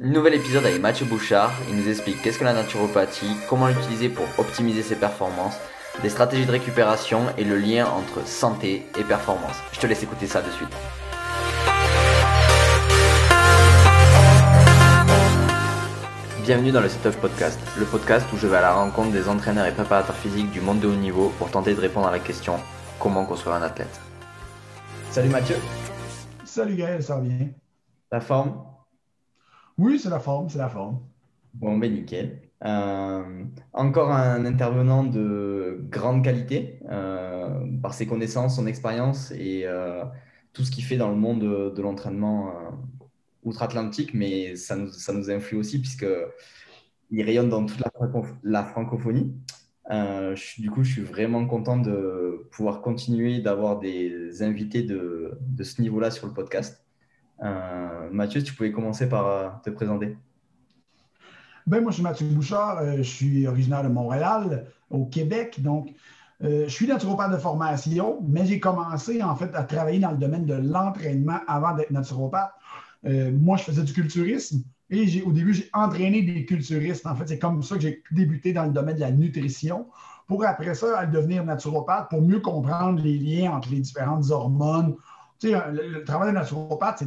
Nouvel épisode avec Mathieu Bouchard. Il nous explique qu'est-ce que la naturopathie, comment l'utiliser pour optimiser ses performances, des stratégies de récupération et le lien entre santé et performance. Je te laisse écouter ça de suite. Bienvenue dans le Setup Podcast, le podcast où je vais à la rencontre des entraîneurs et préparateurs physiques du monde de haut niveau pour tenter de répondre à la question comment construire un athlète. Salut Mathieu. Salut Gaël, ça va bien? La forme? Oui, c'est la forme, c'est la forme. Bon, ben nickel. Euh, encore un intervenant de grande qualité euh, par ses connaissances, son expérience et euh, tout ce qu'il fait dans le monde de, l'entraînement outre-Atlantique, mais ça nous, influe aussi puisqu'il rayonne dans toute la, francophonie. Du coup, je suis vraiment content de pouvoir continuer d'avoir des invités de, de ce niveau-là sur le podcast. Euh, Mathieu, tu pouvais commencer par euh, te présenter. Ben, moi, je suis Mathieu Bouchard. je suis originaire de Montréal, au Québec. Donc, je suis naturopathe de formation, mais j'ai commencé en fait à travailler dans le domaine de l'entraînement avant d'être naturopathe. moi, je faisais du culturisme. Et au début, j'ai entraîné des culturistes. En fait, c'est comme ça que j'ai débuté dans le domaine de la nutrition pour après ça devenir naturopathe pour mieux comprendre les liens entre les différentes hormones. Le, travail de naturopathe,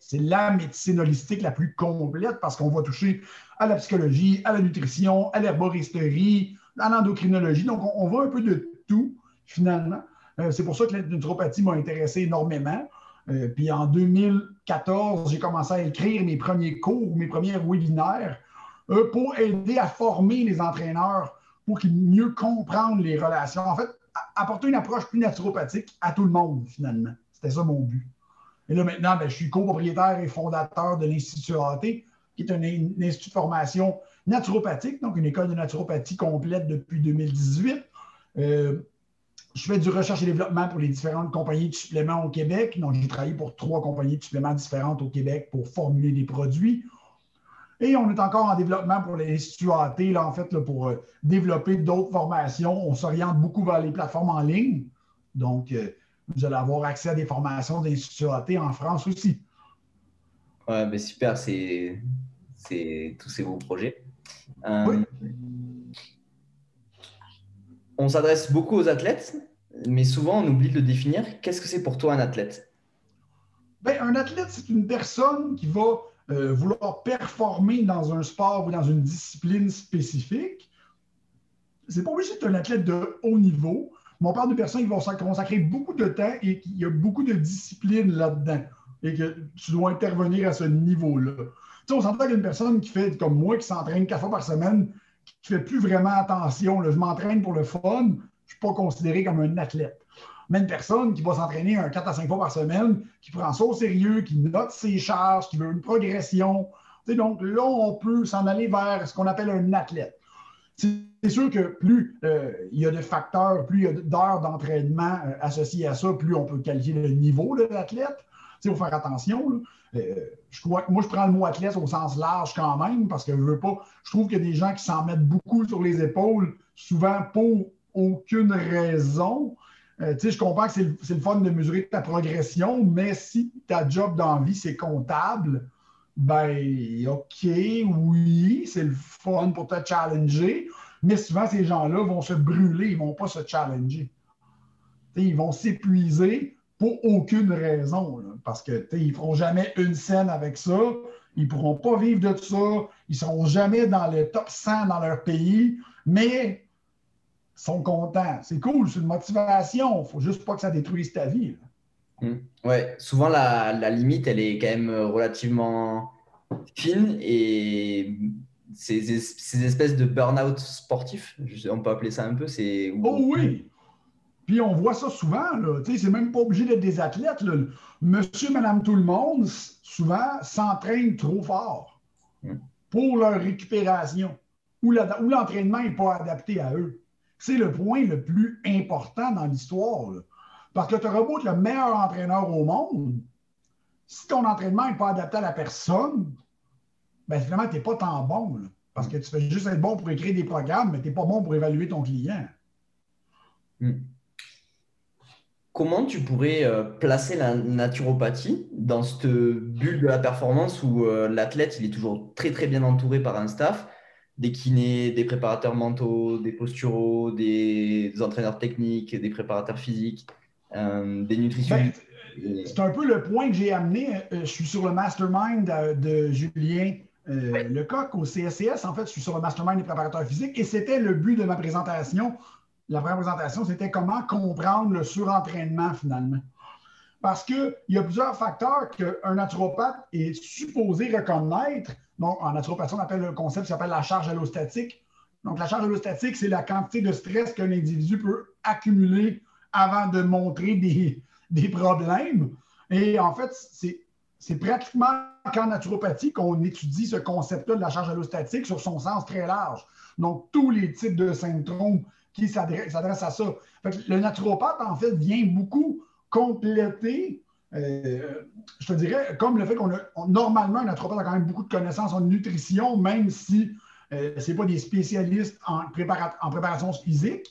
c'est la médecine holistique la plus complète parce qu'on va toucher à la psychologie, à la nutrition, à l'herboristerie, à l'endocrinologie. Donc, on, on, voit un peu de tout, finalement. Euh, c'est pour ça que la naturopathie m'a intéressé énormément. Euh, puis en 2014, j'ai commencé à écrire mes premiers cours, mes premiers webinaires euh, pour aider à former les entraîneurs pour qu'ils mieux comprennent les relations. En fait, apporter une approche plus naturopathique à tout le monde, finalement. C'était ça mon but. Et là, maintenant, ben, je suis copropriétaire et fondateur de l'Institut AT, qui est un, institut de formation naturopathique, donc une école de naturopathie complète depuis 2018 je fais du recherche et développement pour les différentes compagnies de suppléments au Québec. Donc, j'ai travaillé pour trois compagnies de suppléments différentes au Québec pour formuler des produits. Et on est encore en développement pour l'Institut AT, là, en fait, pour euh, développer d'autres formations. On s'oriente beaucoup vers les plateformes en ligne. Donc, euh, vous allez avoir accès à des formations d'Institut AT en France aussi. Ouais, mais super, c'est tous ces beaux projets. Euh, on s'adresse beaucoup aux athlètes, mais souvent on oublie de le définir. Qu'est-ce que c'est pour toi un athlète? Ben, Un athlète, c'est une personne qui va euh, vouloir performer dans un sport ou dans une discipline spécifique. C'est pas obligé d'être un athlète de haut niveau, on parle de personnes qui vont consacrer beaucoup de temps et qu'il y a beaucoup de discipline là-dedans et que tu dois intervenir à ce niveau-là. Tu sais, on s'entend qu'une personne qui fait comme moi, qui s'entraîne quatre fois par semaine, qui ne fais plus vraiment attention. je m'entraîne pour le fun, je ne suis pas considéré comme un athlète. Mais une personne qui va s'entraîner un 4 à 5 fois par semaine, qui prend ça au sérieux, qui note ses charges, qui veut une progression, donc là, on peut s'en aller vers ce qu'on appelle un athlète. C'est sûr que plus euh, il y a de facteurs, plus il y a d'heures d'entraînement euh, associées à ça, plus on peut qualifier le niveau de l'athlète. Il faut faire attention. Euh, moi, je prends le mot athlète au sens large quand même, parce que je veux pas. Je trouve qu'il y a des gens qui s'en mettent beaucoup sur les épaules, souvent pour aucune raison. Je comprends que c'est le, fun de mesurer ta progression, mais si ta job d'envie, c'est comptable, ben OK, oui, c'est le fun pour te challenger, mais souvent, ces gens-là vont se brûler, ils ne vont pas se challenger. ils vont s'épuiser pour aucune raison. parce qu'ils ne feront jamais une scène avec ça. Ils ne pourront pas vivre de ça. Ils ne seront jamais dans le top 100 dans leur pays. Mais ils sont contents. C'est cool, c'est une motivation. Il ne faut juste pas que ça détruise ta vie. Hum. Ouais, souvent la, la, limite, elle est quand même relativement fine et ces, ces espèces de burn-out sportif, on peut appeler ça un peu, c'est. Oh oui! Puis on voit ça souvent, là. C'est même pas obligé d'être des athlètes. Monsieur, madame, tout le monde, souvent, s'entraînent trop fort hmm. pour leur récupération ou l'entraînement n'est pas adapté à eux. C'est le point le plus important dans l'histoire. Parce que tu auras beau le meilleur entraîneur au monde, si ton entraînement n'est pas adapté à la personne, ben finalement, tu n'es pas tant bon. parce que tu fais juste être bon pour écrire des programmes, mais tu n'es pas bon pour évaluer ton client. Hmm comment tu pourrais euh, placer la naturopathie dans cette bulle de la performance où euh, l'athlète, il est toujours très très bien entouré par un staff, des kinés, des préparateurs mentaux, des posturaux, des, entraîneurs techniques, des préparateurs physiques, des nutritionnistes. Ben, c'est un peu le point que j'ai amené. Je suis sur le mastermind de Julien Lecoq au CSCS. En fait, je suis sur le mastermind des préparateurs physiques et c'était le but de ma présentation la première présentation, c'était comment comprendre le surentraînement finalement. Parce qu'il y a plusieurs facteurs qu'un naturopathe est supposé reconnaître. Donc, en naturopathie, on appelle le concept qui s'appelle la charge allostatique. Donc, la charge allostatique, c'est la quantité de stress qu'un individu peut accumuler avant de montrer des, des problèmes. Et en fait, c'est pratiquement qu'en naturopathie qu'on étudie ce concept-là de la charge allostatique sur son sens très large. Donc, tous les types de syndromes qui s'adresse à ça. le naturopathe, en fait, vient beaucoup compléter, euh, je te dirais, comme le fait qu'on a, normalement, un naturopathe a quand même beaucoup de connaissances en nutrition, même si euh, ce n'est pas des spécialistes en, en préparation physique,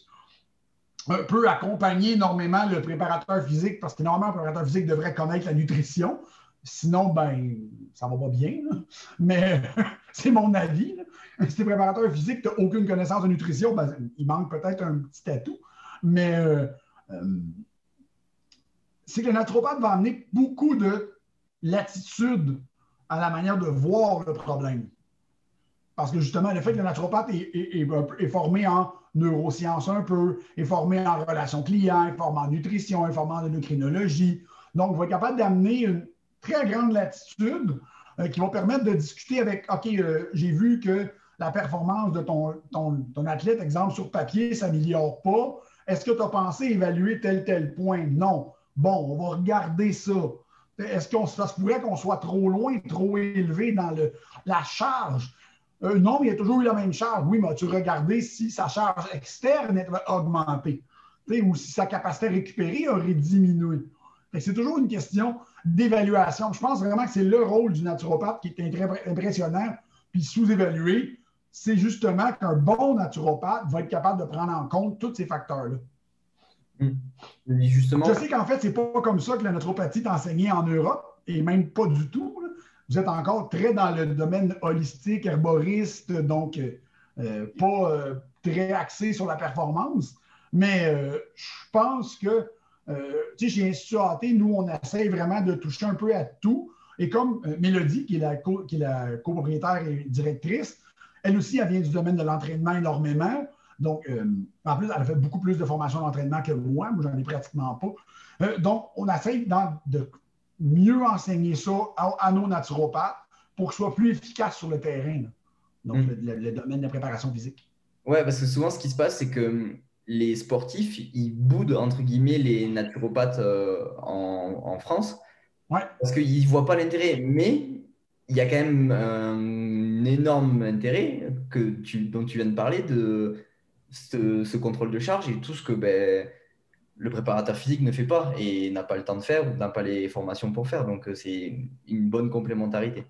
peut accompagner énormément le préparateur physique, parce que normalement, le préparateur physique devrait connaître la nutrition. Sinon, ben, ça va pas bien. Mais c'est mon avis. Si tu es préparateur physique, tu n'as aucune connaissance de nutrition, ben, il manque peut-être un petit atout. Mais euh, euh, c'est que le naturopathe va amener beaucoup de latitude à la manière de voir le problème. Parce que justement, le fait que le naturopathe est, formé en neurosciences un peu, est formé en relations clients, est formé en nutrition, est en endocrinologie. Donc, va être capable d'amener une très grande latitude euh, qui va permettre de discuter avec, OK, j'ai vu que la performance de ton, ton, athlète, exemple, sur papier, ne s'améliore pas. Est-ce que tu as pensé évaluer tel, tel point? Non. Bon, on va regarder ça. Est-ce qu'on se pourrait qu'on soit trop loin, trop élevé dans le, la charge? Euh, non, il y a toujours eu la même charge. Oui, mais as-tu regardé si sa charge externe avait augmenté ou si sa capacité à récupérer aurait diminué? C'est toujours une question d'évaluation. Je pense vraiment que c'est le rôle du naturopathe qui est impressionnant puis sous-évalué c'est justement qu'un bon naturopathe va être capable de prendre en compte tous ces facteurs-là. Hmm. Justement... Je sais qu'en fait, c'est pas comme ça que la naturopathie est enseignée en Europe, et même pas du tout. Vous êtes encore très dans le domaine holistique, herboriste, donc euh, euh, pas euh, très axé sur la performance. Mais je pense que, tu sais, chez Institut AT, nous, on essaie vraiment de toucher un peu à tout. Et comme Mélodie, qui est la, qui est la copropriétaire et directrice, elle aussi, elle vient du domaine de l'entraînement énormément. Donc, en plus, elle a fait beaucoup plus de formation d'entraînement que moi. Moi, j'en ai pratiquement pas. Donc, on essaie de mieux enseigner ça à, nos naturopathes pour que ce soit plus efficace sur le terrain. Donc, hmm. le, domaine de la préparation physique. Oui, parce que souvent, ce qui se passe, c'est que hum, les sportifs, ils boudent, entre guillemets, les naturopathes euh, en, France. Ouais. Parce qu'ils ne voient pas l'intérêt. Mais il y a quand même un énorme intérêt que tu, dont tu viens de parler de ce, contrôle de charge et tout ce que ben, le préparateur physique ne fait pas et n'a pas le temps de faire ou n'a pas les formations pour faire. Donc, c'est une bonne complémentarité.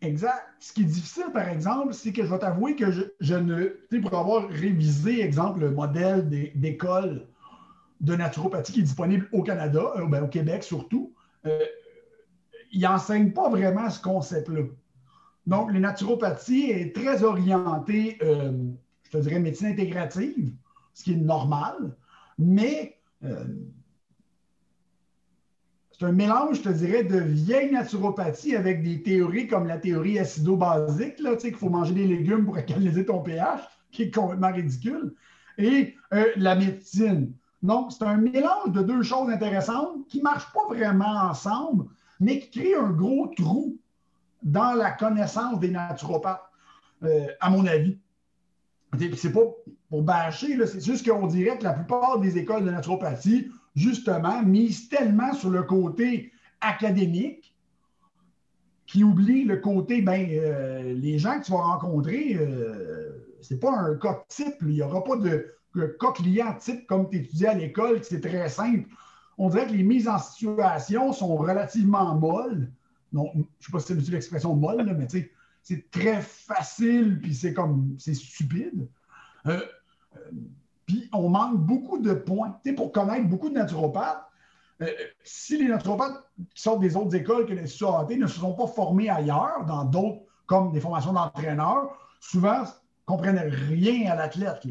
Exact. Ce qui est difficile, par exemple, c'est que je vais t'avouer que je, ne. Tu sais, pour avoir révisé, exemple, le modèle d'école de naturopathie qui est disponible au Canada, euh, ben, au Québec surtout, euh, il n'enseigne pas vraiment ce concept-là. Donc, les naturopathies est très orientée, euh, je te dirais, médecine intégrative, ce qui est normal, mais euh, c'est un mélange, je te dirais, de vieille naturopathie avec des théories comme la théorie acido-basique, qu'il faut manger des légumes pour équilibrer ton pH, qui est complètement ridicule, et euh, la médecine. Donc, c'est un mélange de deux choses intéressantes qui ne marchent pas vraiment ensemble, mais qui crée un gros trou dans la connaissance des naturopathes, euh, à mon avis. C'est pas pour bâcher, c'est juste qu'on dirait que la plupart des écoles de naturopathie, justement, misent tellement sur le côté académique qui oublient le côté, ben, euh, les gens que tu vas rencontrer, euh, c'est pas un cas type. Il n'y aura pas de, de client type comme tu étudiais à l'école, c'est très simple on dirait que les mises en situation sont relativement molles. Non, je ne sais pas si c'est l'expression molle, mais c'est très facile, puis c'est comme, c'est stupide. Euh, puis on manque beaucoup de points. pour connaître beaucoup de naturopathes, si les naturopathes qui sortent des autres écoles que l'Institut AT ne se sont pas formés ailleurs, dans d'autres, comme des formations d'entraîneurs, souvent ne comprennent rien à l'athlète.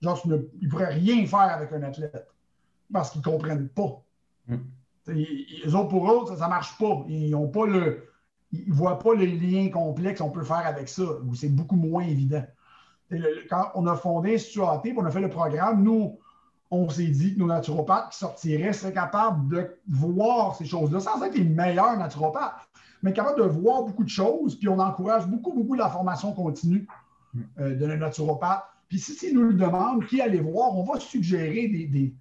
Genre, ils ne pourraient rien faire avec un athlète parce qu'ils ne comprennent pas. Mm. Les autres, pour eux, ça ne marche pas. Ils ont pas le. Ils voient pas les liens complexes qu'on peut faire avec ça, ou c'est beaucoup moins évident. Quand on a fondé Institut AT, on a fait le programme, nous, on s'est dit que nos naturopathes qui sortiraient seraient capables de voir ces choses-là, sans être les meilleurs naturopathes, mais capables de voir beaucoup de choses, puis on encourage beaucoup, beaucoup la formation continue euh, de nos naturopathes. Puis si, si nous le demandent, qui aller voir, on va suggérer des,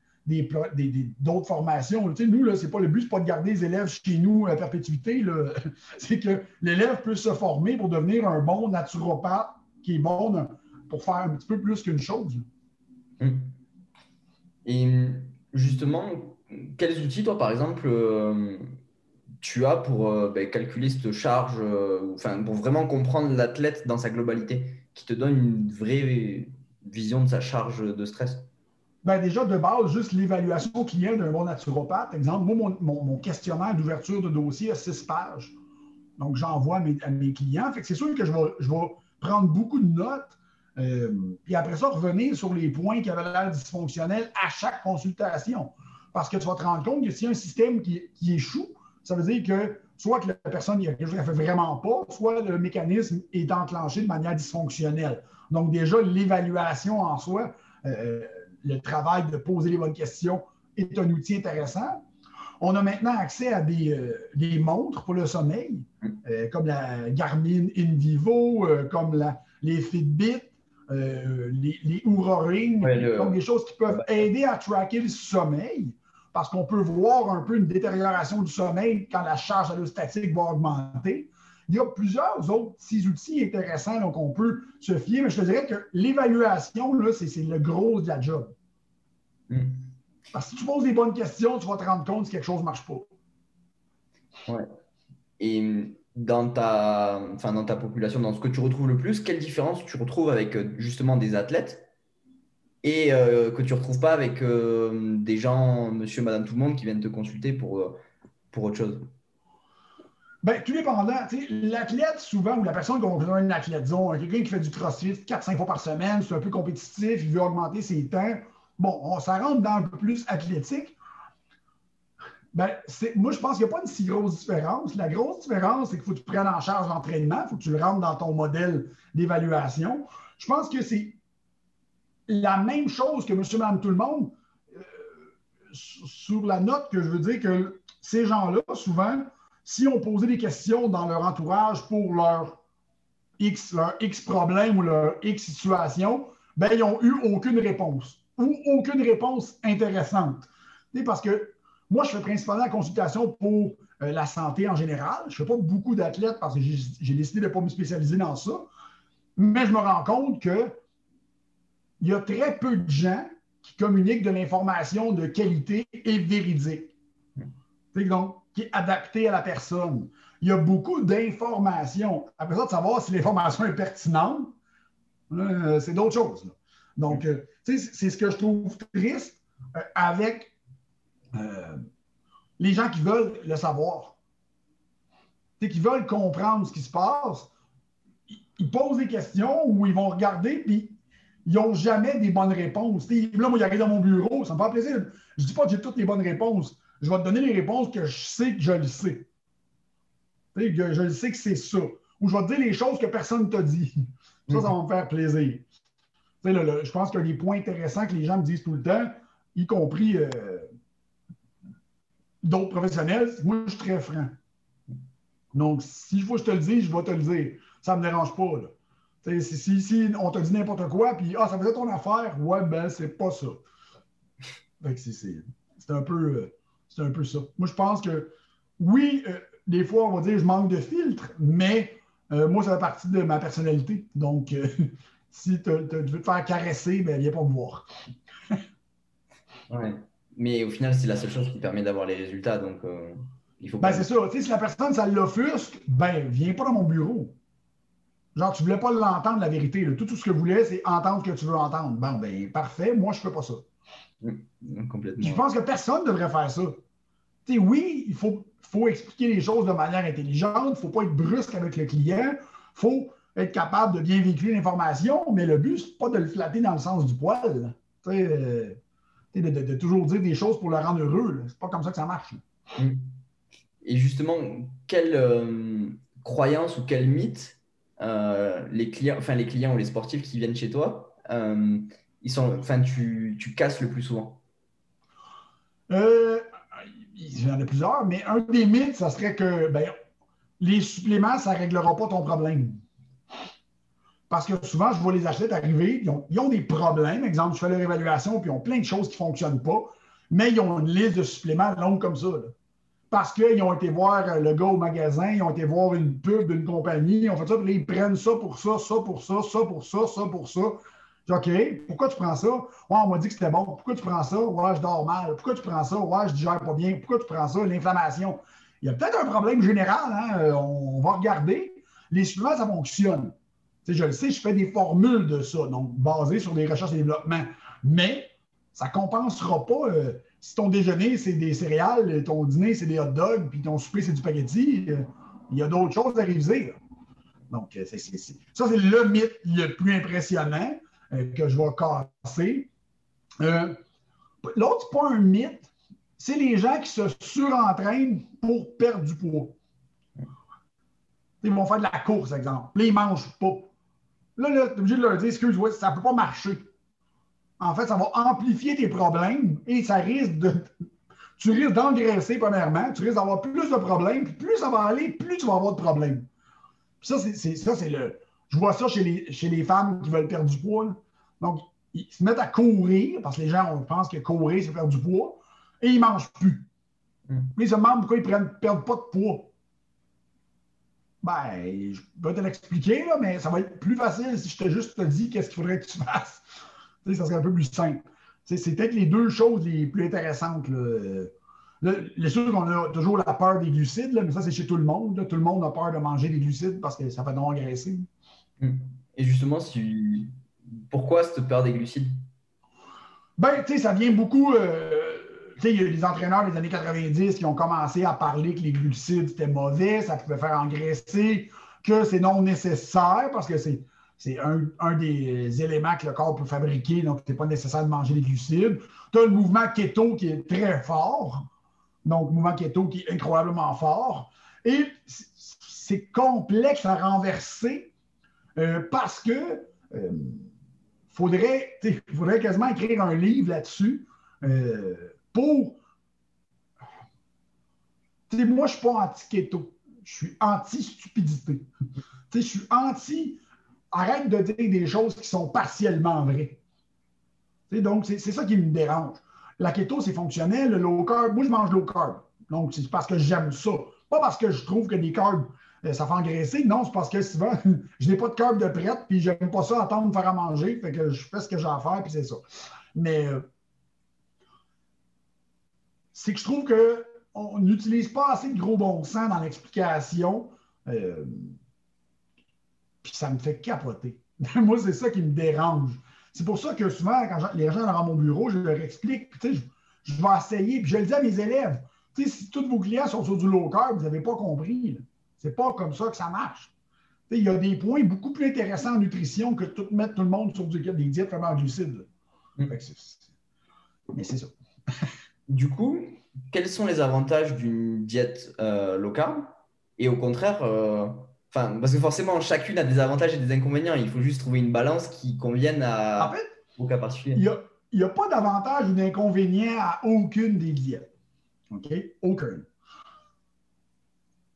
d'autres formations. nous, ce pas le but, c'est pas de garder les élèves chez nous à perpétuité. c'est que l'élève peut se former pour devenir un bon naturopathe qui est bon pour faire un petit peu plus qu'une chose. Hum. Et justement, quels outils, toi, par exemple, euh, tu as pour euh, ben, calculer cette charge, euh, enfin, pour vraiment comprendre l'athlète dans sa globalité, qui te donne une vraie vision de sa charge de stress? Ben déjà, de base, juste l'évaluation client d'un bon naturopathe. Exemple, moi, mon, questionnaire d'ouverture de dossier a six pages. Donc, j'envoie à mes, clients. Fait que c'est sûr que je vais, je vais, prendre beaucoup de notes. Euh, puis après ça, revenir sur les points qui avaient l'air dysfonctionnels à chaque consultation. Parce que tu vas te rendre compte que s'il y a un système qui, échoue, ça veut dire que soit que la personne, il y a quelque chose qu'elle fait vraiment pas, soit le mécanisme est enclenché de manière dysfonctionnelle. Donc, déjà, l'évaluation en soi, euh, le travail de poser les bonnes questions est un outil intéressant. On a maintenant accès à des, euh, montres pour le sommeil, comme la Garmin InVivo, comme les Fitbit, les, les Oura Ring, comme des choses qui peuvent aider à tracker le sommeil, parce qu'on peut voir un peu une détérioration du sommeil quand la charge allostatique va augmenter. Il y a plusieurs autres petits outils intéressants donc on peut se fier, mais je te dirais que l'évaluation, c'est le gros de la job. Hmm. Parce que si tu poses des bonnes questions, tu vas te rendre compte si quelque chose ne marche pas. Ouais. Et dans ta, enfin, dans ta population, dans ce que tu retrouves le plus, quelle différence tu retrouves avec euh, justement des athlètes et euh, que tu ne retrouves pas avec euh, des gens, monsieur, madame, tout le monde qui viennent te consulter pour, pour autre chose? Bien, tout dépendant. L'athlète, souvent, ou la personne qui a besoin d'un athlète, disons, quelqu'un qui fait du crossfit 4-5 fois par semaine, c'est un peu compétitif, il veut augmenter ses temps. Bon, on, ça rentre dans un peu plus athlétique. Ben, moi, je pense qu'il n'y a pas une si grosse différence. La grosse différence, c'est qu'il faut que tu prennes en charge l'entraînement, il faut que tu le rentres dans ton modèle d'évaluation. Je pense que c'est la même chose que monsieur, madame, tout le monde. Euh, sur la note que je veux dire que ces gens-là, souvent, si on posait des questions dans leur entourage pour leur X, leur X problème ou leur X situation, ben, ils n'ont eu aucune réponse ou aucune réponse intéressante. Parce que moi, je fais principalement la consultation pour euh, la santé en général. Je ne fais pas beaucoup d'athlètes parce que j'ai décidé de ne pas me spécialiser dans ça. Mais je me rends compte qu'il y a très peu de gens qui communiquent de l'information de qualité et véridique. Donc, qui est adapté à la personne. Il y a beaucoup d'informations. Après ça, de savoir si l'information est pertinente, euh, c'est d'autres choses. Donc, euh, c'est ce que je trouve triste avec les gens qui veulent le savoir. qui veulent comprendre ce qui se passe. Ils, posent des questions ou ils vont regarder, puis ils n'ont jamais des bonnes réponses. là, moi, j'arrive dans mon bureau, ça me fait plaisir. Je ne dis pas que j'ai toutes les bonnes réponses je vais te donner les réponses que je sais que je le sais. Que je le sais que c'est ça. Ou je vais te dire les choses que personne ne t'a dit. Ça, ça va me faire plaisir. je pense qu'il y a des points intéressants que les gens me disent tout le temps, y compris euh, d'autres professionnels. Moi, je suis très franc. Donc, s'il faut que je te le dise, je vais te le dire. Ça ne me dérange pas. Si, si, on te dit n'importe quoi, puis ah, ça faisait ton affaire, ouais, ben, c'est pas ça. c'est un peu. Euh, un peu ça. Moi, je pense que oui, euh, des fois, on va dire je manque de filtre, mais euh, moi, ça fait partie de ma personnalité. Donc, si tu veux te faire caresser, ben, viens pas me voir. ouais. Mais au final, c'est la seule chose qui permet d'avoir les résultats. Donc, il faut. Ben, c'est ça. si la personne, ça l'offusque, ben, viens pas dans mon bureau. Genre, tu voulais pas l'entendre, la vérité. Tout, tout ce que je voulais, c'est entendre ce que tu veux entendre. Bon, ben, parfait. Moi, je fais pas ça. complètement. Je pense que personne ne devrait faire ça. oui, il faut, faut expliquer les choses de manière intelligente, il ne faut pas être brusque avec le client, il faut être capable de bien véhiculer l'information, mais le but, c'est pas de le flatter dans le sens du poil. Euh, de, de, toujours dire des choses pour le rendre heureux. C'est pas comme ça que ça marche. Mm. Et justement, quelle euh, croyance ou quel mythe euh, les, clients, enfin, les clients ou les sportifs qui viennent chez toi, ils sont, enfin, tu, tu casses le plus souvent? Il y en a plusieurs, mais un des mythes, ça serait que ben, les suppléments, ça ne réglera pas ton problème. Parce que souvent, je vois les athlètes arriver, ils ont, des problèmes. Exemple, je fais leur évaluation, puis ils ont plein de choses qui ne fonctionnent pas, mais ils ont une liste de suppléments longue comme ça. Parce qu'ils ont été voir euh, le gars au magasin, ils ont été voir une pub d'une compagnie, ils ont fait ça, puis ils prennent ça pour ça, ça pour ça, ça pour ça, ça pour ça. OK, pourquoi tu prends ça? Ouais, on m'a dit que c'était bon. Pourquoi tu prends ça? Ouais, je dors mal. Pourquoi tu prends ça? Ouais, je digère pas bien. Pourquoi tu prends ça? L'inflammation. Il y a peut-être un problème général, hein? Euh, on va regarder. Les suppléments, ça fonctionne je le sais, je fais des formules de ça, donc basées sur des recherches et développement. Mais ça ne compensera pas euh, si ton déjeuner, c'est des céréales, ton dîner, c'est des hot dogs, puis ton souper, c'est du spaghetti. Euh, il y a d'autres choses à réviser. Donc, euh, ça, c'est le mythe le plus impressionnant que je vais casser. L'autre, pas un mythe, c'est les gens qui se surentraînent pour perdre du poids. Ils vont faire de la course, exemple. Là, ils mangent pas. Là, là tu es obligé de leur dire, excuse-moi, ça ne peut pas marcher. En fait, ça va amplifier tes problèmes et ça risque de. Tu risques d'engraisser, premièrement, tu risques d'avoir plus de problèmes, puis plus ça va aller, plus tu vas avoir de problèmes. ça, c'est ça, c'est le. Je vois ça chez les, chez les femmes qui veulent perdre du poids. Donc, ils se mettent à courir, parce que les gens on pense que courir, c'est perdre du poids, et ils ne mangent plus. Mais hmm. ils se demandent pourquoi ils ne perdent pas de poids. Ben, je peux te l'expliquer, mais ça va être plus facile si je te juste te dis qu'est-ce qu'il faudrait que tu fasses. ça serait un peu plus simple. c'est peut-être les deux choses les plus intéressantes. Là. les sûr qu'on a toujours la peur des glucides, mais ça, c'est chez tout le monde. Tout le monde a peur de manger des glucides parce que ça fait non engraisser. Hmm. Et justement, si... pourquoi cette peur des glucides? Ben, tu sais, ça vient beaucoup. Euh, il y a les entraîneurs des années 90 qui ont commencé à parler que les glucides, c'était mauvais, ça pouvait faire engraisser, que c'est non nécessaire parce que c'est, un, des éléments que le corps peut fabriquer, donc c'est pas nécessaire de manger des glucides. Tu as le mouvement keto qui est très fort, donc le mouvement keto qui est incroyablement fort. Et c'est complexe à renverser euh, parce que euh, faudrait, faudrait quasiment écrire un livre là-dessus. Euh, pour. moi, je ne suis pas anti-keto. Je suis anti-stupidité. je suis anti. Arrête de dire des choses qui sont partiellement vraies. donc, c'est ça qui me dérange. La keto, c'est fonctionnel. Le low carb, moi, je mange low carb. Donc, c'est parce que j'aime ça. Pas parce que je trouve que des carbs, euh, ça fait engraisser. Non, c'est parce que souvent, je n'ai pas de carbs de prête, puis j'aime pas ça attendre de faire à manger. Fait que je fais ce que j'ai à faire, puis c'est ça. Mais euh, c'est que je trouve qu'on n'utilise pas assez de gros bon sens dans l'explication. Euh, puis ça me fait capoter. Moi, c'est ça qui me dérange. C'est pour ça que souvent, quand les gens dans mon bureau, je leur explique, puis, je, je, vais essayer, puis je le dis à mes élèves. Si tous vos clients sont sur du low carb, vous n'avez pas compris. C'est pas comme ça que ça marche. Il y a des points beaucoup plus intéressants en nutrition que de mettre tout le monde sur des diètes vraiment glucides. Mm. Mais c'est ça. Du coup, quels sont les avantages d'une diète euh, low carb Et au contraire, euh, parce que forcément, chacune a des avantages et des inconvénients. Il faut juste trouver une balance qui convienne à, en fait, au cas particulier. Il n'y a, pas d'avantage ou d'inconvénient à aucune des diètes. OK? Aucune.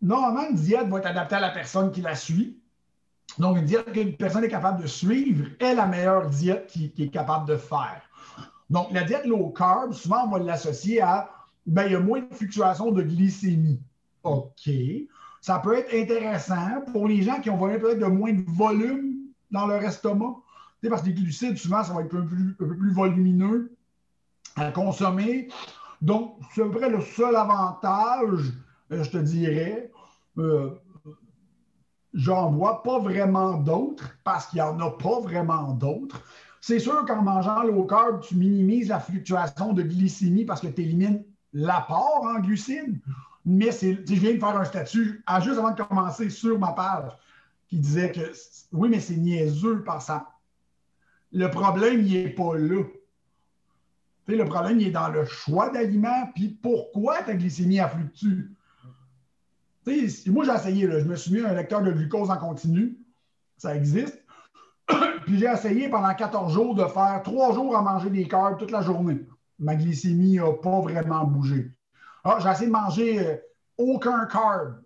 Normalement, une diète va être adaptée à la personne qui la suit. Donc, une diète qu'une personne est capable de suivre est la meilleure diète qui est capable de faire. Donc, la diète low carb, souvent, on va l'associer à ben, il y a moins de fluctuations de glycémie. OK. Ça peut être intéressant pour les gens qui ont peut-être de moins de volume dans leur estomac. parce que les glucides, souvent, ça va être un peu plus, volumineux à consommer. Donc, c'est à peu près le seul avantage, euh, je te dirais. Euh, j'en vois pas vraiment d'autres parce qu'il n'y en a pas vraiment d'autres. C'est sûr qu'en mangeant low carb, tu minimises la fluctuation de glycémie parce que tu élimines l'apport en glucides, mais je viens de faire un statut juste avant de commencer sur ma page qui disait que oui, mais c'est niaiseux par ça. Le problème, il n'est pas là. le problème, il est dans le choix d'aliments, puis pourquoi ta glycémie a fluctue. moi, j'ai essayé, je me suis mis un lecteur de glucose en continu. Ça existe. Puis j'ai essayé pendant 14 jours de faire trois jours à manger des carbs toute la journée. Ma glycémie n'a pas vraiment bougé. Ah, j'ai essayé de manger euh, aucun carb.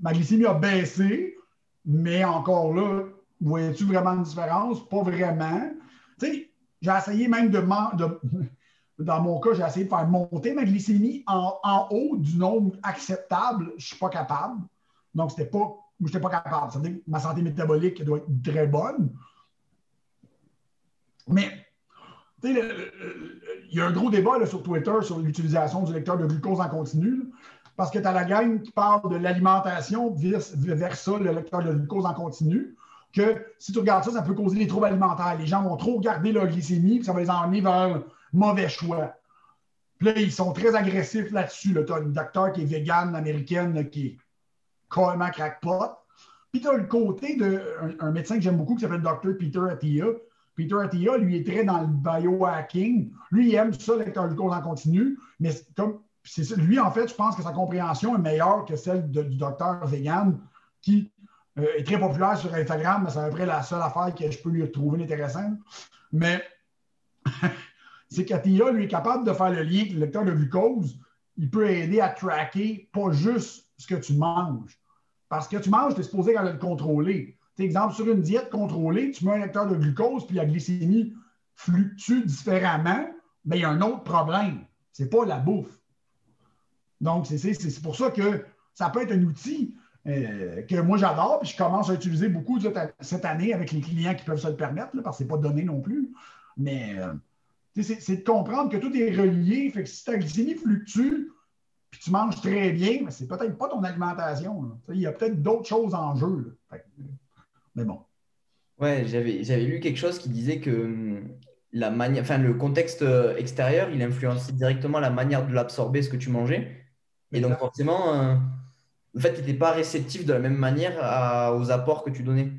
Ma glycémie a baissé, mais encore là, voyez-tu vraiment une différence? Pas vraiment. Tu sais, j'ai essayé même de, de, Dans mon cas, j'ai essayé de faire monter ma glycémie en, en haut du nombre acceptable. Je ne suis pas capable. Donc, c'était pas. Je n'étais pas capable. Ça veut dire que ma santé métabolique doit être très bonne. Mais il y a un gros débat sur Twitter sur l'utilisation du lecteur de glucose en continu, parce que tu as la gang qui parle de l'alimentation vers ça, le lecteur de glucose en continu, que si tu regardes ça, ça peut causer des troubles alimentaires. Les gens vont trop garder leur glycémie, puis ça va les emmener vers un mauvais choix. Puis là, ils sont très agressifs là-dessus. Tu as une docteur qui est végane américaine qui est carrément crackpot. Puis tu as le côté d'un un médecin que j'aime beaucoup qui s'appelle Dr. Peter Attia, Peter Attia, lui, est très dans le biohacking. Lui, il aime ça, lecteur glucose en continu, mais comme lui, en fait, je pense que sa compréhension est meilleure que celle du docteur Vegan, qui euh, est très populaire sur Instagram, mais c'est à peu près la seule affaire que je peux lui trouver intéressante. Mais c'est qu'Attia, lui, est capable de faire le lien le lecteur de glucose. Il peut aider à tracker pas juste ce que tu manges. Parce que tu manges, tu es supposé le contrôler exemple, sur une diète contrôlée, tu mets un lecteur de glucose, puis la glycémie fluctue différemment, mais il y a un autre problème. Ce n'est pas la bouffe. Donc, c'est pour ça que ça peut être un outil euh, que moi j'adore, puis je commence à utiliser beaucoup cette année avec les clients qui peuvent se le permettre, parce que ce n'est pas donné non plus. Mais euh, c'est de comprendre que tout est relié. Fait que si ta glycémie fluctue, puis tu manges très bien, mais c'est peut-être pas ton alimentation. Il y a peut-être d'autres choses en jeu. Mais bon. Ouais, j'avais, j'avais lu quelque chose qui disait que hum, la enfin, le contexte euh, extérieur, il influençait directement la manière de l'absorber, ce que tu mangeais. Et donc, forcément, euh, en fait, tu n'étais pas réceptif de la même manière aux apports que tu donnais.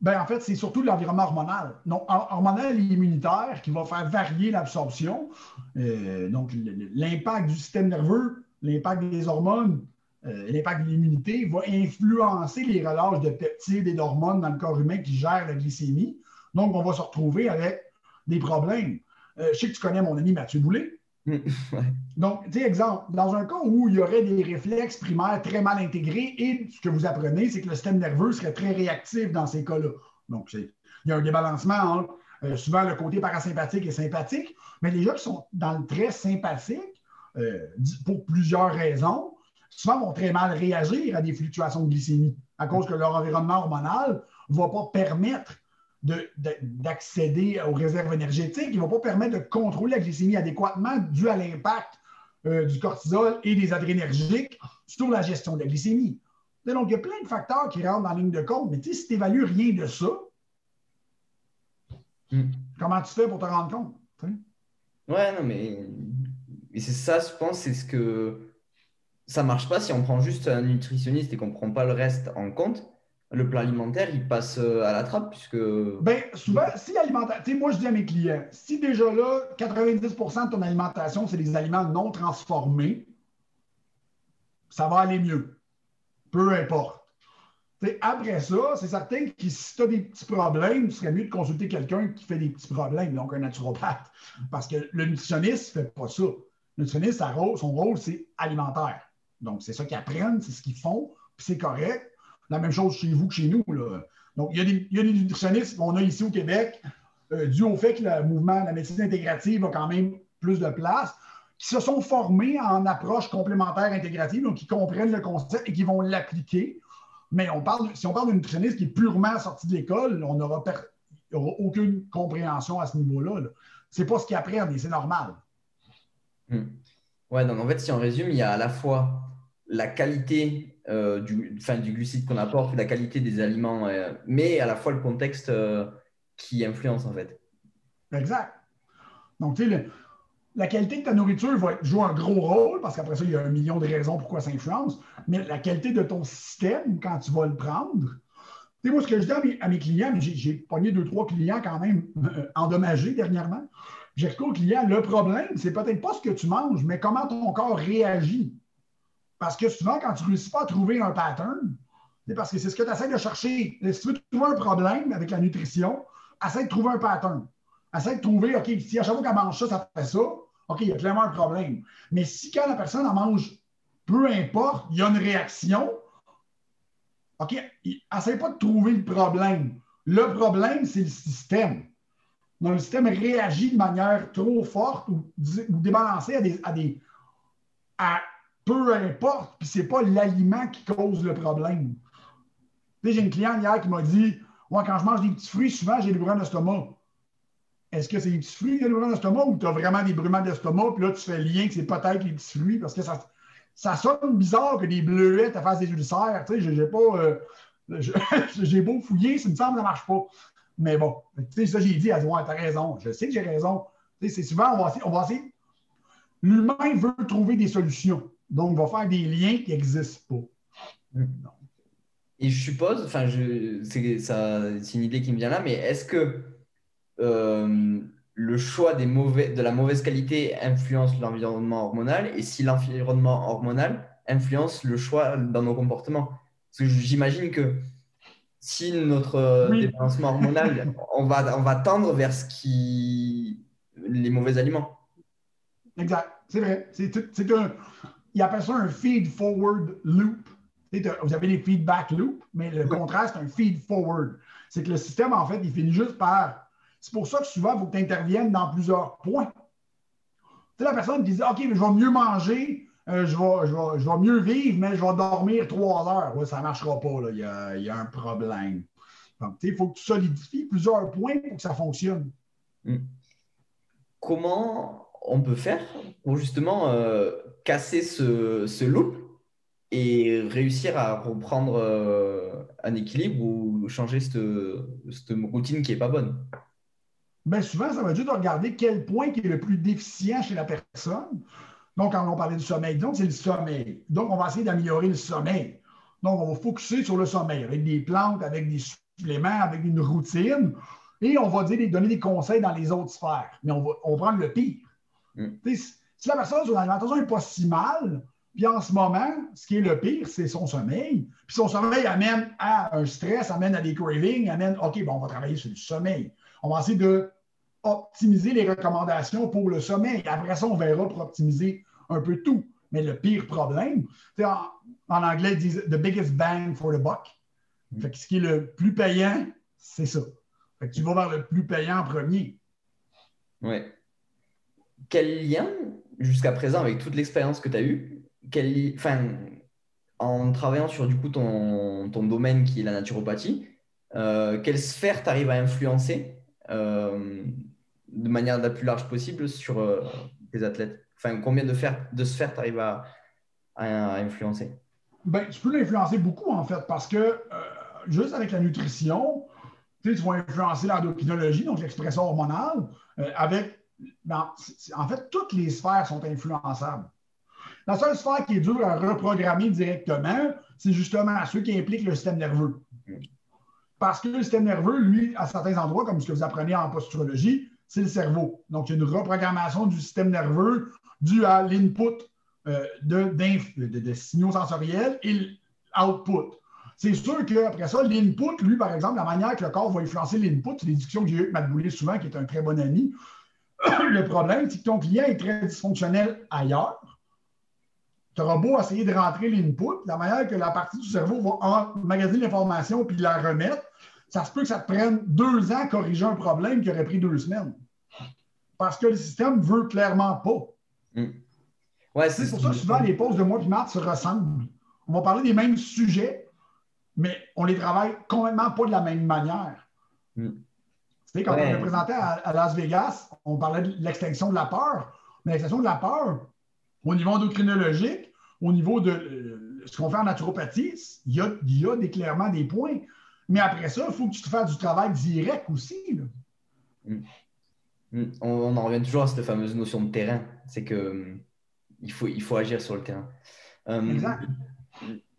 Ben, en fait, c'est surtout l'environnement hormonal. Donc, hormonal et immunitaire qui va faire varier l'absorption. Euh, donc, l'impact du système nerveux, l'impact des hormones, l'impact de l'immunité va influencer les relâches de peptides et d'hormones dans le corps humain qui gèrent la glycémie. Donc, on va se retrouver avec des problèmes. Euh, je sais que tu connais mon ami Mathieu Boulet. Donc, tu sais, exemple, dans un cas où il y aurait des réflexes primaires très mal intégrés et ce que vous apprenez, c'est que le système nerveux serait très réactif dans ces cas-là. Donc, il y a un débalancement entre euh, souvent le côté parasympathique et sympathique, mais les gens qui sont dans le très sympathique, pour plusieurs raisons, souvent vont très mal réagir à des fluctuations de glycémie à cause que leur environnement hormonal ne va pas permettre d'accéder aux réserves énergétiques, il ne va pas permettre de contrôler la glycémie adéquatement dû à l'impact euh, du cortisol et des adrénergiques sur la gestion de la glycémie. Donc, il y a plein de facteurs qui rentrent dans la ligne de compte, mais si tu n'évalues rien de ça, hmm. comment tu fais pour te rendre compte? Ouais, non, mais c'est ça, je pense, c'est ce que ça marche pas si on prend juste un nutritionniste et qu'on prend pas le reste en compte. Le plan alimentaire, il passe euh, à la trappe puisque. Ben, souvent, si l'alimentation. moi, je dis à mes clients, si déjà là, 90% de ton alimentation, c'est des aliments non transformés, ça va aller mieux. Peu importe. après ça, c'est certain que si tu as des petits problèmes, ce serait mieux de consulter quelqu'un qui fait des petits problèmes, donc un naturopathe. Parce que le nutritionniste ne fait pas ça. Le nutritionniste, son rôle, c'est alimentaire. Donc, c'est ça qu'ils apprennent, c'est ce qu'ils font, puis c'est correct. La même chose chez vous que chez nous. Donc, il y, a des, nutritionnistes qu'on a ici au Québec, euh, dû au fait que le mouvement de la médecine intégrative a quand même plus de place, qui se sont formés en approche complémentaire intégrative, donc qui comprennent le concept et qui vont l'appliquer. Mais on parle, si on parle d'un nutritionniste qui est purement sorti de l'école, on n'aura aucune compréhension à ce niveau-là. Ce n'est pas ce qu'ils apprennent et c'est normal. Hmm. Ouais, donc en fait, si on résume, il y a à la fois la qualité euh, du, glucide qu'on apporte, la qualité des aliments, euh, mais à la fois le contexte euh, qui influence en fait. Exact. Donc, tu sais, la qualité de ta nourriture va jouer un gros rôle, parce qu'après ça, il y a un million de raisons pourquoi ça influence, mais la qualité de ton système, quand tu vas le prendre, tu sais, moi, ce que je dis à mes, clients, j'ai pogné deux, trois clients quand même endommagés dernièrement. J'explique aux clients, le problème, c'est peut-être pas ce que tu manges, mais comment ton corps réagit. Parce que souvent, quand tu ne réussis pas à trouver un pattern, c'est parce que c'est ce que tu essaies de chercher. Si tu veux trouver un problème avec la nutrition, essaie de trouver un pattern. Essaie de trouver, OK, si à chaque fois qu'elle mange ça, ça fait ça, OK, il y a clairement un problème. Mais si quand la personne en mange, peu importe, il y a une réaction, OK, essaie pas de trouver le problème. Le problème, c'est le système. Le système réagit de manière trop forte ou, débalancée à des. À des à peu importe, puis c'est pas l'aliment qui cause le problème. J'ai une cliente hier qui m'a dit quand je mange des petits fruits, souvent, j'ai des brûlements d'estomac. Est-ce que c'est les petits fruits qui ont des brûlements d'estomac ou tu as vraiment des brûlements d'estomac, puis là, tu fais le lien que c'est peut-être les petits fruits parce que ça, ça sonne bizarre que des bleuets te fassent des ulcères. Tu sais, j'ai pas. Euh, j'ai beau fouiller, ça me semble que ça marche pas. Mais bon, tu sais, ça, j'ai dit, elle dit, ouais, t'as raison. Je sais que j'ai raison. Tu sais, c'est souvent, on va. On va essayer. L'humain veut trouver des solutions. Donc, il va faire des liens qui n'existent pas. Et je suppose, enfin, c'est une idée qui me vient là, mais est-ce que euh, le choix des mauvais, de la mauvaise qualité influence l'environnement hormonal? Et si l'environnement hormonal influence le choix dans nos comportements? Parce que j'imagine que si notre euh, débalancement hormonal, on va, on va tendre vers ce qui les mauvais aliments. Exact, c'est vrai. C'est un, il appelle ça un feed-forward loop. Vous avez des feedback loops, mais le contraire, c'est un feed-forward. C'est que le système, en fait, il finit juste par c'est pour ça que souvent, il faut que tu interviennes dans plusieurs points. Tu sais, la personne qui dit OK, mais je vais mieux manger, euh, je, vais, je, mieux vivre, mais je vais dormir trois heures. Ouais, ça ne marchera pas, là. Il, y a, un problème. Donc, il faut que tu solidifies plusieurs points pour que ça fonctionne. Hmm. Comment on peut faire pour justement euh, casser ce, ce, loop et réussir à reprendre euh, un équilibre ou changer cette, cette routine qui n'est pas bonne? Bien souvent, ça va juste de regarder quel point qui est le plus déficient chez la personne. Donc, quand on parlait du sommeil, donc c'est le sommeil. Donc, on va essayer d'améliorer le sommeil. Donc, on va focuser sur le sommeil avec des plantes, avec des suppléments, avec une routine. Et on va dire, donner des conseils dans les autres sphères. Mais on va, on prendre le pire. Mm. Si la personne, son alimentation n'est pas si mal, puis en ce moment, ce qui est le pire, c'est son sommeil. Puis son sommeil amène à un stress, amène à des cravings, amène, OK, bon, on va travailler sur le sommeil. On va essayer de optimiser les recommandations pour le sommeil. Après ça, on verra pour optimiser un peu tout. Mais le pire problème, en, en anglais, ils disent the biggest bang for the buck. Mm. ce qui est le plus payant, c'est ça. tu vas vers le plus payant en premier. Oui. Quel lien, jusqu'à présent, avec toute l'expérience que tu as eue, en travaillant sur du coup ton, domaine qui est la naturopathie, euh, quelle sphère tu arrives à influencer euh, de manière la plus large possible sur euh, tes athlètes? Enfin, combien de, de sphères tu arrives à, influencer? Ben, Tu peux l'influencer beaucoup, en fait, parce que euh, juste avec la nutrition, tu vas influencer l'endocrinologie, donc l'expression hormonale, euh, avec. En fait, toutes les sphères sont influençables. La seule sphère qui est dure à reprogrammer directement, c'est justement ceux qui impliquent le système nerveux. Parce que le système nerveux, lui, à certains endroits, comme ce que vous apprenez en posturologie, c'est le cerveau. Donc, il y a une reprogrammation du système nerveux due à l'input euh, de, signaux sensoriels et l'output. C'est sûr qu'après ça, l'input, lui, par exemple, la manière que le corps va influencer l'input, c'est discussions que j'ai eues avec Matt souvent, qui est un très bon ami. le problème, c'est que ton client est très dysfonctionnel ailleurs. Tu auras beau essayer de rentrer l'input, la manière que la partie du cerveau va emmagasiner l'information puis la remettre, ça se peut que ça te prenne deux ans à corriger un problème qui aurait pris deux semaines. Parce que le système ne veut clairement pas. Hmm. Ouais, c'est pour ça que souvent les pauses de mois et mars se ressemblent. On va parler des mêmes sujets, mais on les travaille complètement pas de la même manière. Hmm. Tu sais, quand on est présenté à, Las Vegas, on parlait de l'extinction de la peur. Mais l'extinction de la peur, au niveau endocrinologique, au niveau de euh, ce qu'on fait en naturopathie, il y a, il y a clairement des points. Mais après ça, il faut que tu te fasses du travail direct aussi. Mm. Mm. On, en revient toujours à cette fameuse notion de terrain. C'est que il faut, il faut agir sur le terrain. Euh, exact.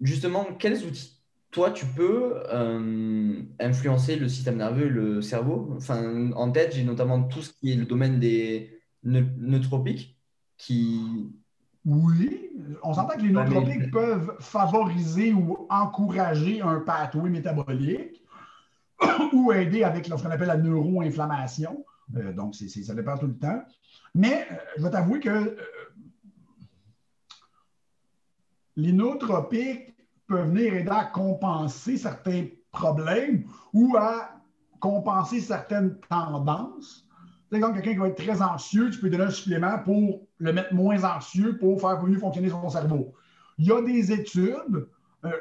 Justement, quels outils toi, tu peux euh, influencer le système nerveux, le cerveau? Enfin, en tête, j'ai notamment tout ce qui est le domaine des neutropiques qui. Oui, on s'entend que les neutropiques peuvent favoriser ou encourager un pathway métabolique ou aider avec ce qu'on appelle la neuroinflammation. Euh, donc, ça dépend tout le temps. Mais euh, je vais t'avouer que euh, les nootropiques peuvent venir aider à compenser certains problèmes ou à compenser certaines tendances. C'est comme quelqu'un qui va être très anxieux, tu peux lui donner un supplément pour le mettre moins anxieux pour faire mieux fonctionner son cerveau. Il y a des études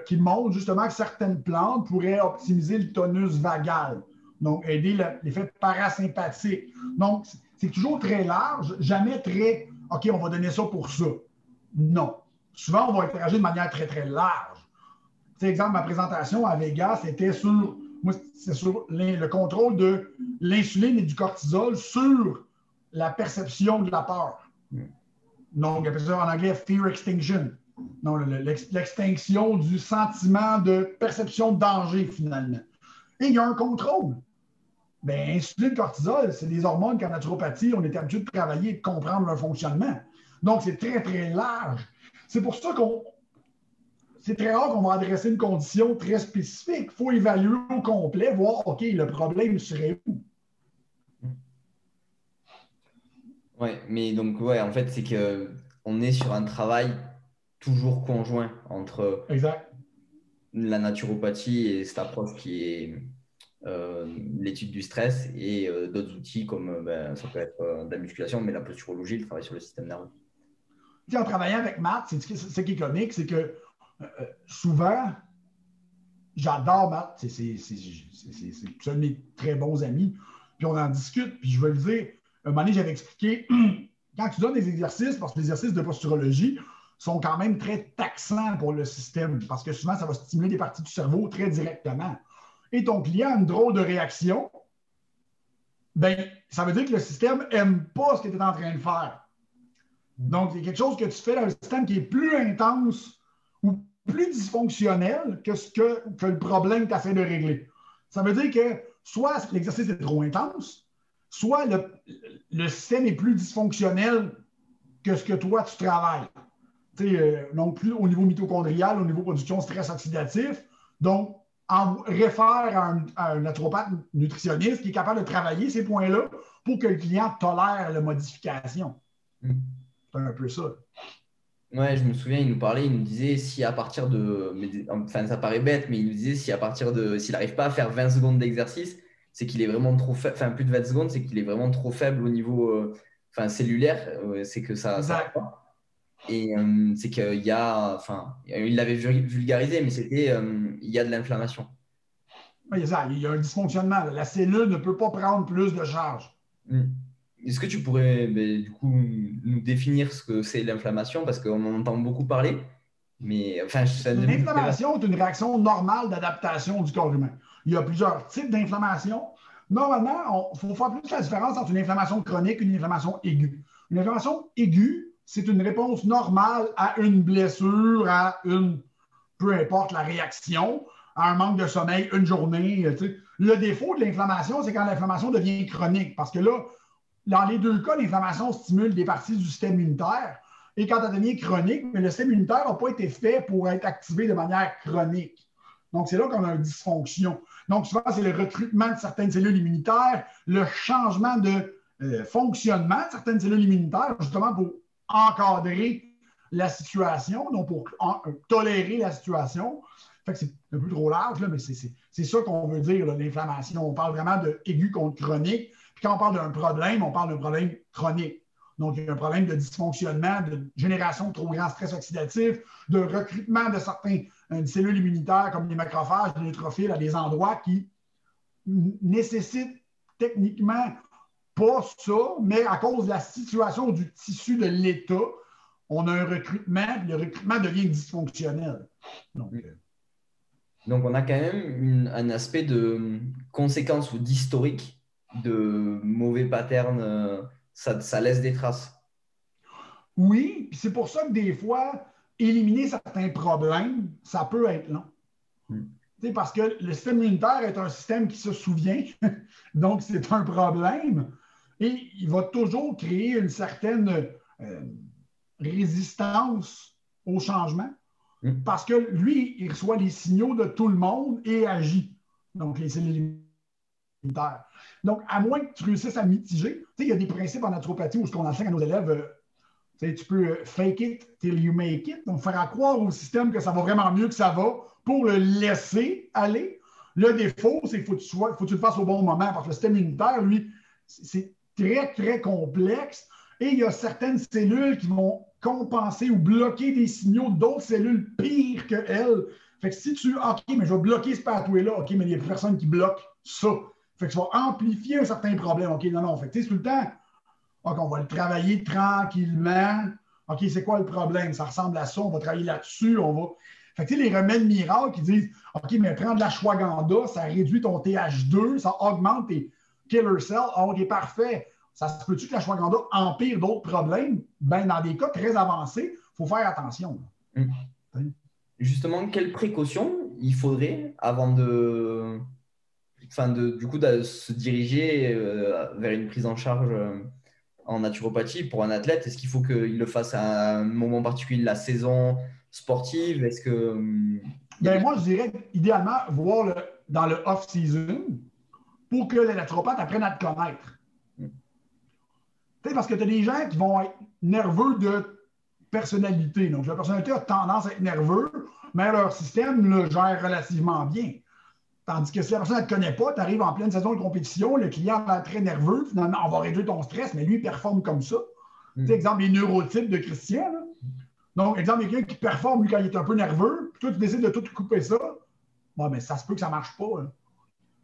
qui montrent justement que certaines plantes pourraient optimiser le tonus vagal donc aider l'effet parasympathique. Donc, c'est toujours très large, jamais très OK, on va donner ça pour ça. Non. Souvent, on va interagir de manière très, très large. Exemple, ma présentation à Vegas, c'était sur, sur le contrôle de l'insuline et du cortisol sur la perception de la peur. Donc, on appelle ça en anglais fear extinction. Donc, l'extinction du sentiment de perception de danger, finalement. Et il y a un contrôle. Bien, insuline, cortisol, c'est des hormones qu'en naturopathie, on est habitué de travailler et de comprendre leur fonctionnement. Donc, c'est très, très large. C'est pour ça qu'on. C'est très rare qu'on va adresser une condition très spécifique. Il faut évaluer au complet, voir, OK, le problème serait où. Oui, mais donc, ouais, en fait, c'est qu'on est sur un travail toujours conjoint entre exact. la naturopathie et cette approche qui est euh, l'étude du stress et euh, d'autres outils comme euh, ben, ça peut être de la musculation, mais la posturologie, le travail sur le système nerveux. en travaillant avec Matt, c'est ce qui est comique, c'est que souvent, j'adore Matt, c'est un de mes très bons amis, puis on en discute, puis je vais le dire, un moment donné, j'avais expliqué, quand tu donnes des exercices, parce que les exercices de posturologie sont quand même très taxants pour le système, parce que souvent, ça va stimuler des parties du cerveau très directement. Et ton client a une drôle de réaction, ben, ça veut dire que le système n'aime pas ce que tu es en train de faire. Donc, il y a quelque chose que tu fais dans le système qui est plus intense plus dysfonctionnel que, ce que, le problème que tu essaies de régler. Ça veut dire que soit l'exercice est trop intense, soit le, le, système est plus dysfonctionnel que ce que toi, tu travailles. Euh, non plus au niveau mitochondrial, au niveau production stress oxydatif. Donc, en réfère à un, naturopathe nutritionniste qui est capable de travailler ces points-là pour que le client tolère la modification. Hmm. C'est un peu ça. Ouais, je me souviens, il nous parlait, il nous disait si à partir de. Enfin, ça paraît bête, mais il nous disait si à partir de. S'il n'arrive pas à faire 20 secondes d'exercice, c'est qu'il est vraiment trop faible. Enfin, plus de 20 secondes, c'est qu'il est vraiment trop faible au niveau euh, enfin, cellulaire. c'est que ça. ça pas. Et euh, c'est qu'il y a, enfin, il l'avait vulgarisé, mais c'était, euh, il y a de l'inflammation. il y a un dysfonctionnement. La cellule ne peut pas prendre plus de charge. Hmm. Est-ce que tu pourrais, ben, du coup, nous définir ce que c'est l'inflammation? Parce qu'on en entend beaucoup parler. Mais enfin, L'inflammation est une réaction normale d'adaptation du corps humain. Il y a plusieurs types d'inflammation. Normalement, il faut faire plus la différence entre une inflammation chronique et une inflammation aiguë. Une inflammation aiguë, c'est une réponse normale à une blessure, à une, peu importe la réaction, à un manque de sommeil, une journée. Le défaut de l'inflammation, c'est quand l'inflammation devient chronique. Parce que là, dans les deux cas, l'inflammation stimule des parties du système immunitaire. Et quand elle devient chronique, mais le système immunitaire n'a pas été fait pour être activé de manière chronique. Donc, c'est là qu'on a une dysfonction. Donc, souvent, c'est le recrutement de certaines cellules immunitaires, le changement de euh, fonctionnement de certaines cellules immunitaires, justement pour encadrer la situation, donc pour euh, tolérer la situation. Fait que c'est un peu trop large, là, mais c'est ça qu'on veut dire, l'inflammation. On parle vraiment de contre chronique. Quand on parle d'un problème, on parle d'un problème chronique. Donc, il y a un problème de dysfonctionnement, de génération de trop grand stress oxydatif, de recrutement de certaines euh, cellules immunitaires comme les macrophages, les neutrophiles à des endroits qui nécessitent techniquement pas ça, mais à cause de la situation du tissu de l'État, on a un recrutement, le recrutement devient dysfonctionnel. Donc, euh, on a quand même un aspect de conséquence ou d'historique de mauvais patterns, ça, ça laisse des traces. Oui, puis c'est pour ça que des fois, éliminer certains problèmes, ça peut être long. Hmm. Parce que le système immunitaire est un système qui se souvient, donc c'est un problème. Et il va toujours créer une certaine euh, résistance au changement hmm. parce que lui, il reçoit les signaux de tout le monde et agit. Donc, les cellules Donc, à moins que tu réussisses à mitiger, il y a des principes en naturopathie où ce qu'on enseigne à nos élèves, euh, tu peux euh, fake it till you make it. Donc, faire croire au système que ça va vraiment mieux que ça va pour le laisser aller. Le défaut, c'est qu'il faut, faut, que tu le fasses au bon moment parce que le système immunitaire, lui, c'est très, très complexe. Et il y a certaines cellules qui vont compenser ou bloquer des signaux d'autres cellules pires que elles. Fait que si tu, OK, mais je vais bloquer ce pathway-là, OK, mais il n'y a personne qui bloque ça. Fait que ça va amplifier un certain problème. OK, non, non. Fait que, tout le temps, OK, on va le travailler tranquillement. OK, c'est quoi le problème? Ça ressemble à ça, on va travailler là-dessus, on va. Fait que, les remèdes miracles qui disent OK, mais prendre de la shwaganda, ça réduit ton TH2, ça augmente tes killer cells. Ah, OK, parfait. Ça se peut-tu que la shwaganda empire d'autres problèmes? Ben, dans des cas très avancés, il faut faire attention. Hum. Justement, quelles précautions il faudrait avant de. Enfin, de, du coup, de se diriger euh, vers une prise en charge euh, en naturopathie pour un athlète Est-ce qu'il faut qu'il le fasse à un moment particulier de la saison sportive? Est-ce que. Hum, ben, moi, je dirais idéalement voir le, dans le off-season pour que les naturopathes apprennent à te connaître. Hum. parce que tu as des gens qui vont être nerveux de personnalité. Donc, la personnalité a tendance à être nerveux, mais leur système le gère relativement bien. Tandis que si la personne ne te connaît pas, tu arrives en pleine saison de compétition, le client est très nerveux, finalement, on va réduire ton stress, mais lui, il performe comme ça. Mm. exemple, les neurotypes de Christian. Donc, exemple, quelqu'un qui performe, lui, quand il est un peu nerveux, puis toi, tu décides de tout couper ça. Bon, mais ça se peut que ça ne marche pas.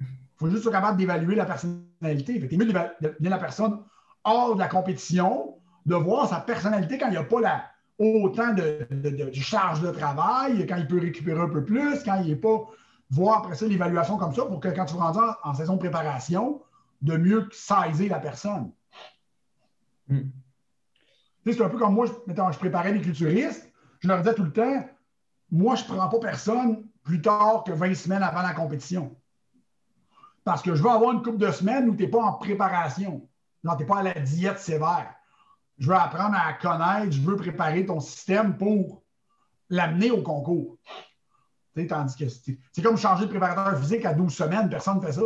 Il faut juste être capable d'évaluer la personnalité. C'est mieux de la personne hors de la compétition, de voir sa personnalité quand il n'y a pas la, autant de, de, charge de travail, quand il peut récupérer un peu plus, quand il n'est pas voir après ça l'évaluation comme ça pour que quand tu vas en, saison de préparation, de mieux saisir la personne. Hmm. C'est un peu comme moi, je, je préparais les culturistes, je leur disais tout le temps, moi, je ne prends pas personne plus tard que 20 semaines avant la compétition. Parce que je veux avoir une couple de semaines où tu n'es pas en préparation. Non, tu n'es pas à la diète sévère. Je veux apprendre à connaître, je veux préparer ton système pour l'amener au concours tandis que c'est comme changer de préparateur physique à 12 semaines, personne ne fait ça.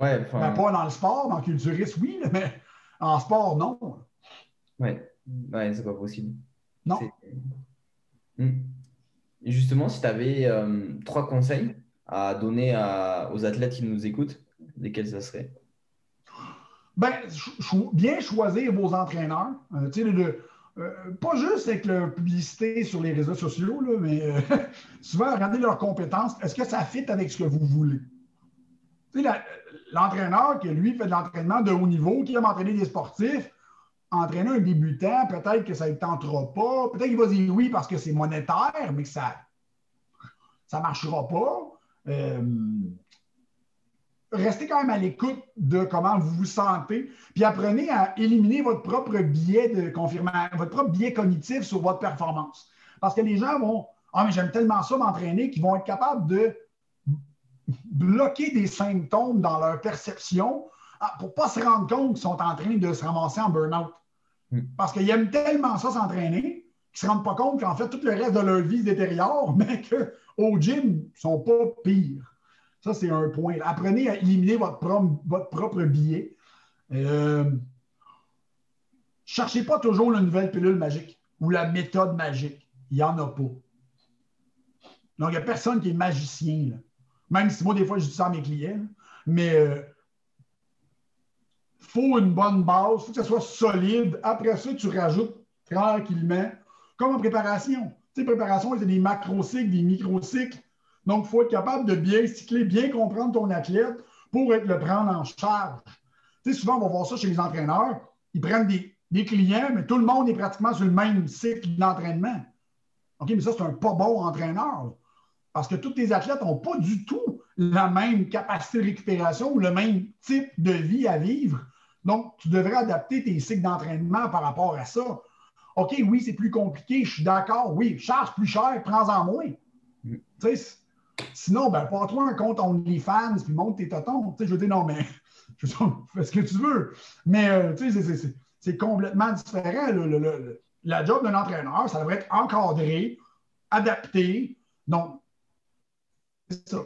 Ouais, ben, pas dans le sport, dans le culturiste, oui, mais en sport, non. Oui, ouais, c'est pas possible. Non. Hmm. justement, si tu avais euh, trois conseils à donner aux athlètes qui nous écoutent, lesquels ça serait? Ben, bien choisir vos entraîneurs. Euh, tu sais, le, euh, pas juste avec la publicité sur les réseaux sociaux, mais euh, souvent regarder leurs compétences. Est-ce que ça fit avec ce que vous voulez? L'entraîneur qui, lui, fait de l'entraînement de haut niveau, qui aime entraîner des sportifs, entraîner un débutant, peut-être que ça ne tentera pas. Peut-être qu'il va dire oui parce que c'est monétaire, mais que ça ne marchera pas. Euh, restez quand même à l'écoute de comment vous vous sentez, puis apprenez à éliminer votre propre biais de confirmation, votre propre biais cognitif sur votre performance. Parce que les gens vont Ah, mais j'aime tellement ça m'entraîner qu'ils vont être capables de bloquer des symptômes dans leur perception ah, pour ne pas se rendre compte qu'ils sont en train de se ramasser en burn-out. Hmm. Parce qu'ils aiment tellement ça s'entraîner qu'ils ne se rendent pas compte qu'en fait, tout le reste de leur vie se détériore, mais qu'au gym, ils ne sont pas pires. Ça, c'est un point. Apprenez à éliminer votre, propre, billet. Euh, cherchez pas toujours la nouvelle pilule magique ou la méthode magique. Il n'y en a pas. Donc, il n'y a personne qui est magicien. Même si moi, des fois, je dis ça à mes clients. Mais il euh, faut une bonne base, il faut que ça soit solide. Après ça, tu rajoutes tranquillement, comme en préparation. Tu sais, préparation, c'est des macro-cycles, des micro-cycles. Donc, il faut être capable de bien cycler, bien comprendre ton athlète pour être, le prendre en charge. Tu sais, souvent, on va voir ça chez les entraîneurs. Ils prennent des, clients, mais tout le monde est pratiquement sur le même cycle d'entraînement. OK, mais ça, c'est un pas bon entraîneur. Parce que tous tes athlètes n'ont pas du tout la même capacité de récupération ou le même type de vie à vivre. Donc, tu devrais adapter tes cycles d'entraînement par rapport à ça. OK, oui, c'est plus compliqué, je suis d'accord. Oui, charge plus cher, prends-en moins. Mm. Sinon, ben, pas toi un compte OnlyFans puis monte tes totons. je veux dire, non, mais je fais ce que tu veux. Mais euh, c'est complètement différent. la job d'un entraîneur, ça devrait être encadré, adapté. Donc, c'est ça.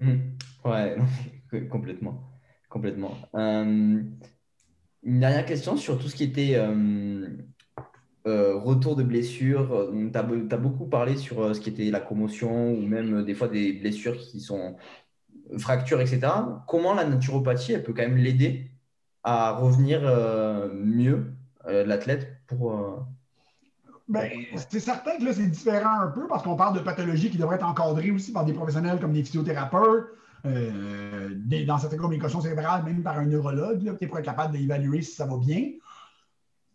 Mmh. Ouais, complètement. Complètement. Euh, une dernière question sur tout ce qui était euh, euh, retour de blessure. Tu as, beaucoup parlé sur ce qui était la commotion ou même des fois des blessures qui sont fractures, etc. Comment la naturopathie, elle peut quand même l'aider à revenir mieux, l'athlète, pour. Ben, c'est certain que là, c'est différent un peu parce qu'on parle de pathologies qui devraient être encadrées aussi par des professionnels comme des physiothérapeutes, euh, dans certaines communications cérébrales, même par un neurologue, qui pour être capable d'évaluer si ça va bien.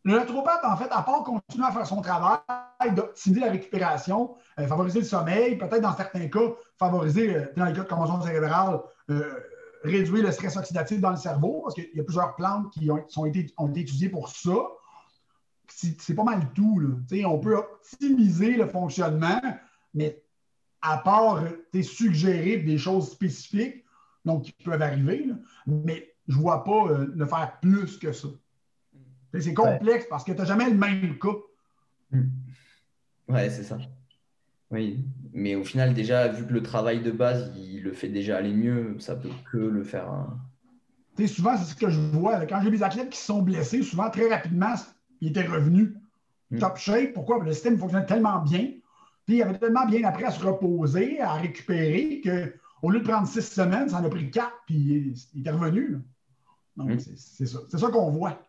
Le naturopathe, en fait, à part continuer à faire son travail, d'optimiser la récupération, euh, favoriser le sommeil, peut-être dans certains cas, favoriser, euh, dans les cas de commotion cérébrale, réduire le stress oxydatif dans le cerveau, parce qu'il y a plusieurs plantes qui ont, été, ont étudiées pour ça c'est pas mal tout. Là. On peut optimiser le fonctionnement, mais à part suggérer des choses spécifiques donc, qui peuvent arriver, mais je ne vois pas euh, le faire plus que ça. C'est complexe parce que tu n'as jamais le même cas. Hmm. Ouais, c'est ça. Oui, mais au final, déjà, vu que le travail de base, il le fait déjà aller mieux, ça peut que le faire. Hein. Souvent, c'est ce que je vois. Quand j'ai des athlètes qui sont blessés, souvent, très rapidement, il était revenu hmm. top shape. Pourquoi? Le système fonctionnait tellement bien. Puis il avait tellement bien appris à se reposer, à récupérer, qu'au lieu de prendre six semaines, ça en a pris quatre, puis il était revenu. Donc, hmm. c'est ça. C'est ça qu'on voit.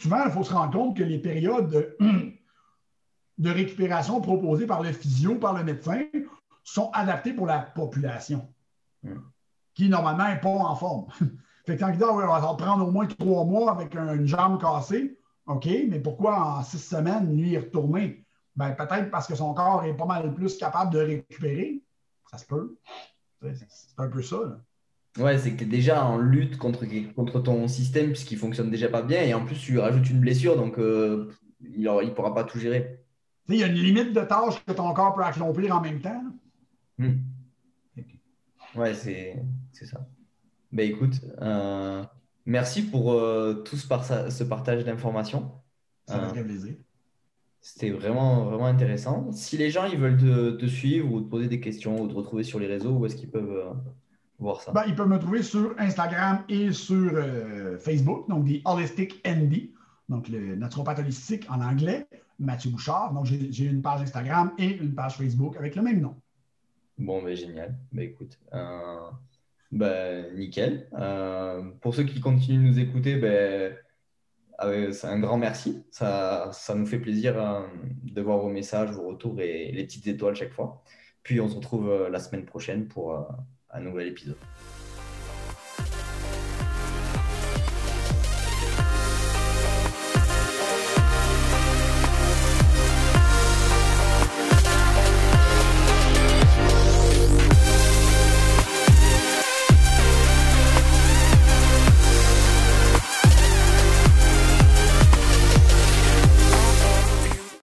Souvent, il faut se rendre compte que les périodes de, récupération proposées par le physio, par le médecin, sont adaptées pour la population, qui normalement n'est pas en forme. fait que quand il dit, on va prendre au moins trois mois avec une jambe cassée, OK, mais pourquoi en six semaines, lui, est retourné? Ben, peut-être parce que son corps est pas mal plus capable de récupérer. Ça se peut. C'est un peu ça. Ouais, c'est que tu es déjà en lutte contre, contre ton système puisqu'il fonctionne déjà pas bien et en plus tu rajoutes une blessure donc euh, il ne pourra pas tout gérer. Il y a une limite de tâches que ton corps peut accomplir en même temps. Hmm. Ouais, c'est ça. Ben écoute, euh, Merci pour euh, tout ce, partage d'informations. Ça m'a fait plaisir. C'était vraiment, vraiment intéressant. Si les gens ils veulent te, suivre ou te poser des questions ou te retrouver sur les réseaux, où est-ce qu'ils peuvent voir ça? Ben, ils peuvent me trouver sur Instagram et sur euh, Facebook, donc des Holistic ND, donc le naturopathe holistique en anglais, Mathieu Bouchard. Donc j'ai une page Instagram et une page Facebook avec le même nom. Bon, ben génial. Ben écoute. Ben, nickel. Euh, pour ceux qui continuent de nous écouter, ben, c'est un grand merci. Ça, ça nous fait plaisir euh, de voir vos messages, vos retours et les petites étoiles chaque fois. Puis on se retrouve euh, la semaine prochaine pour un nouvel épisode.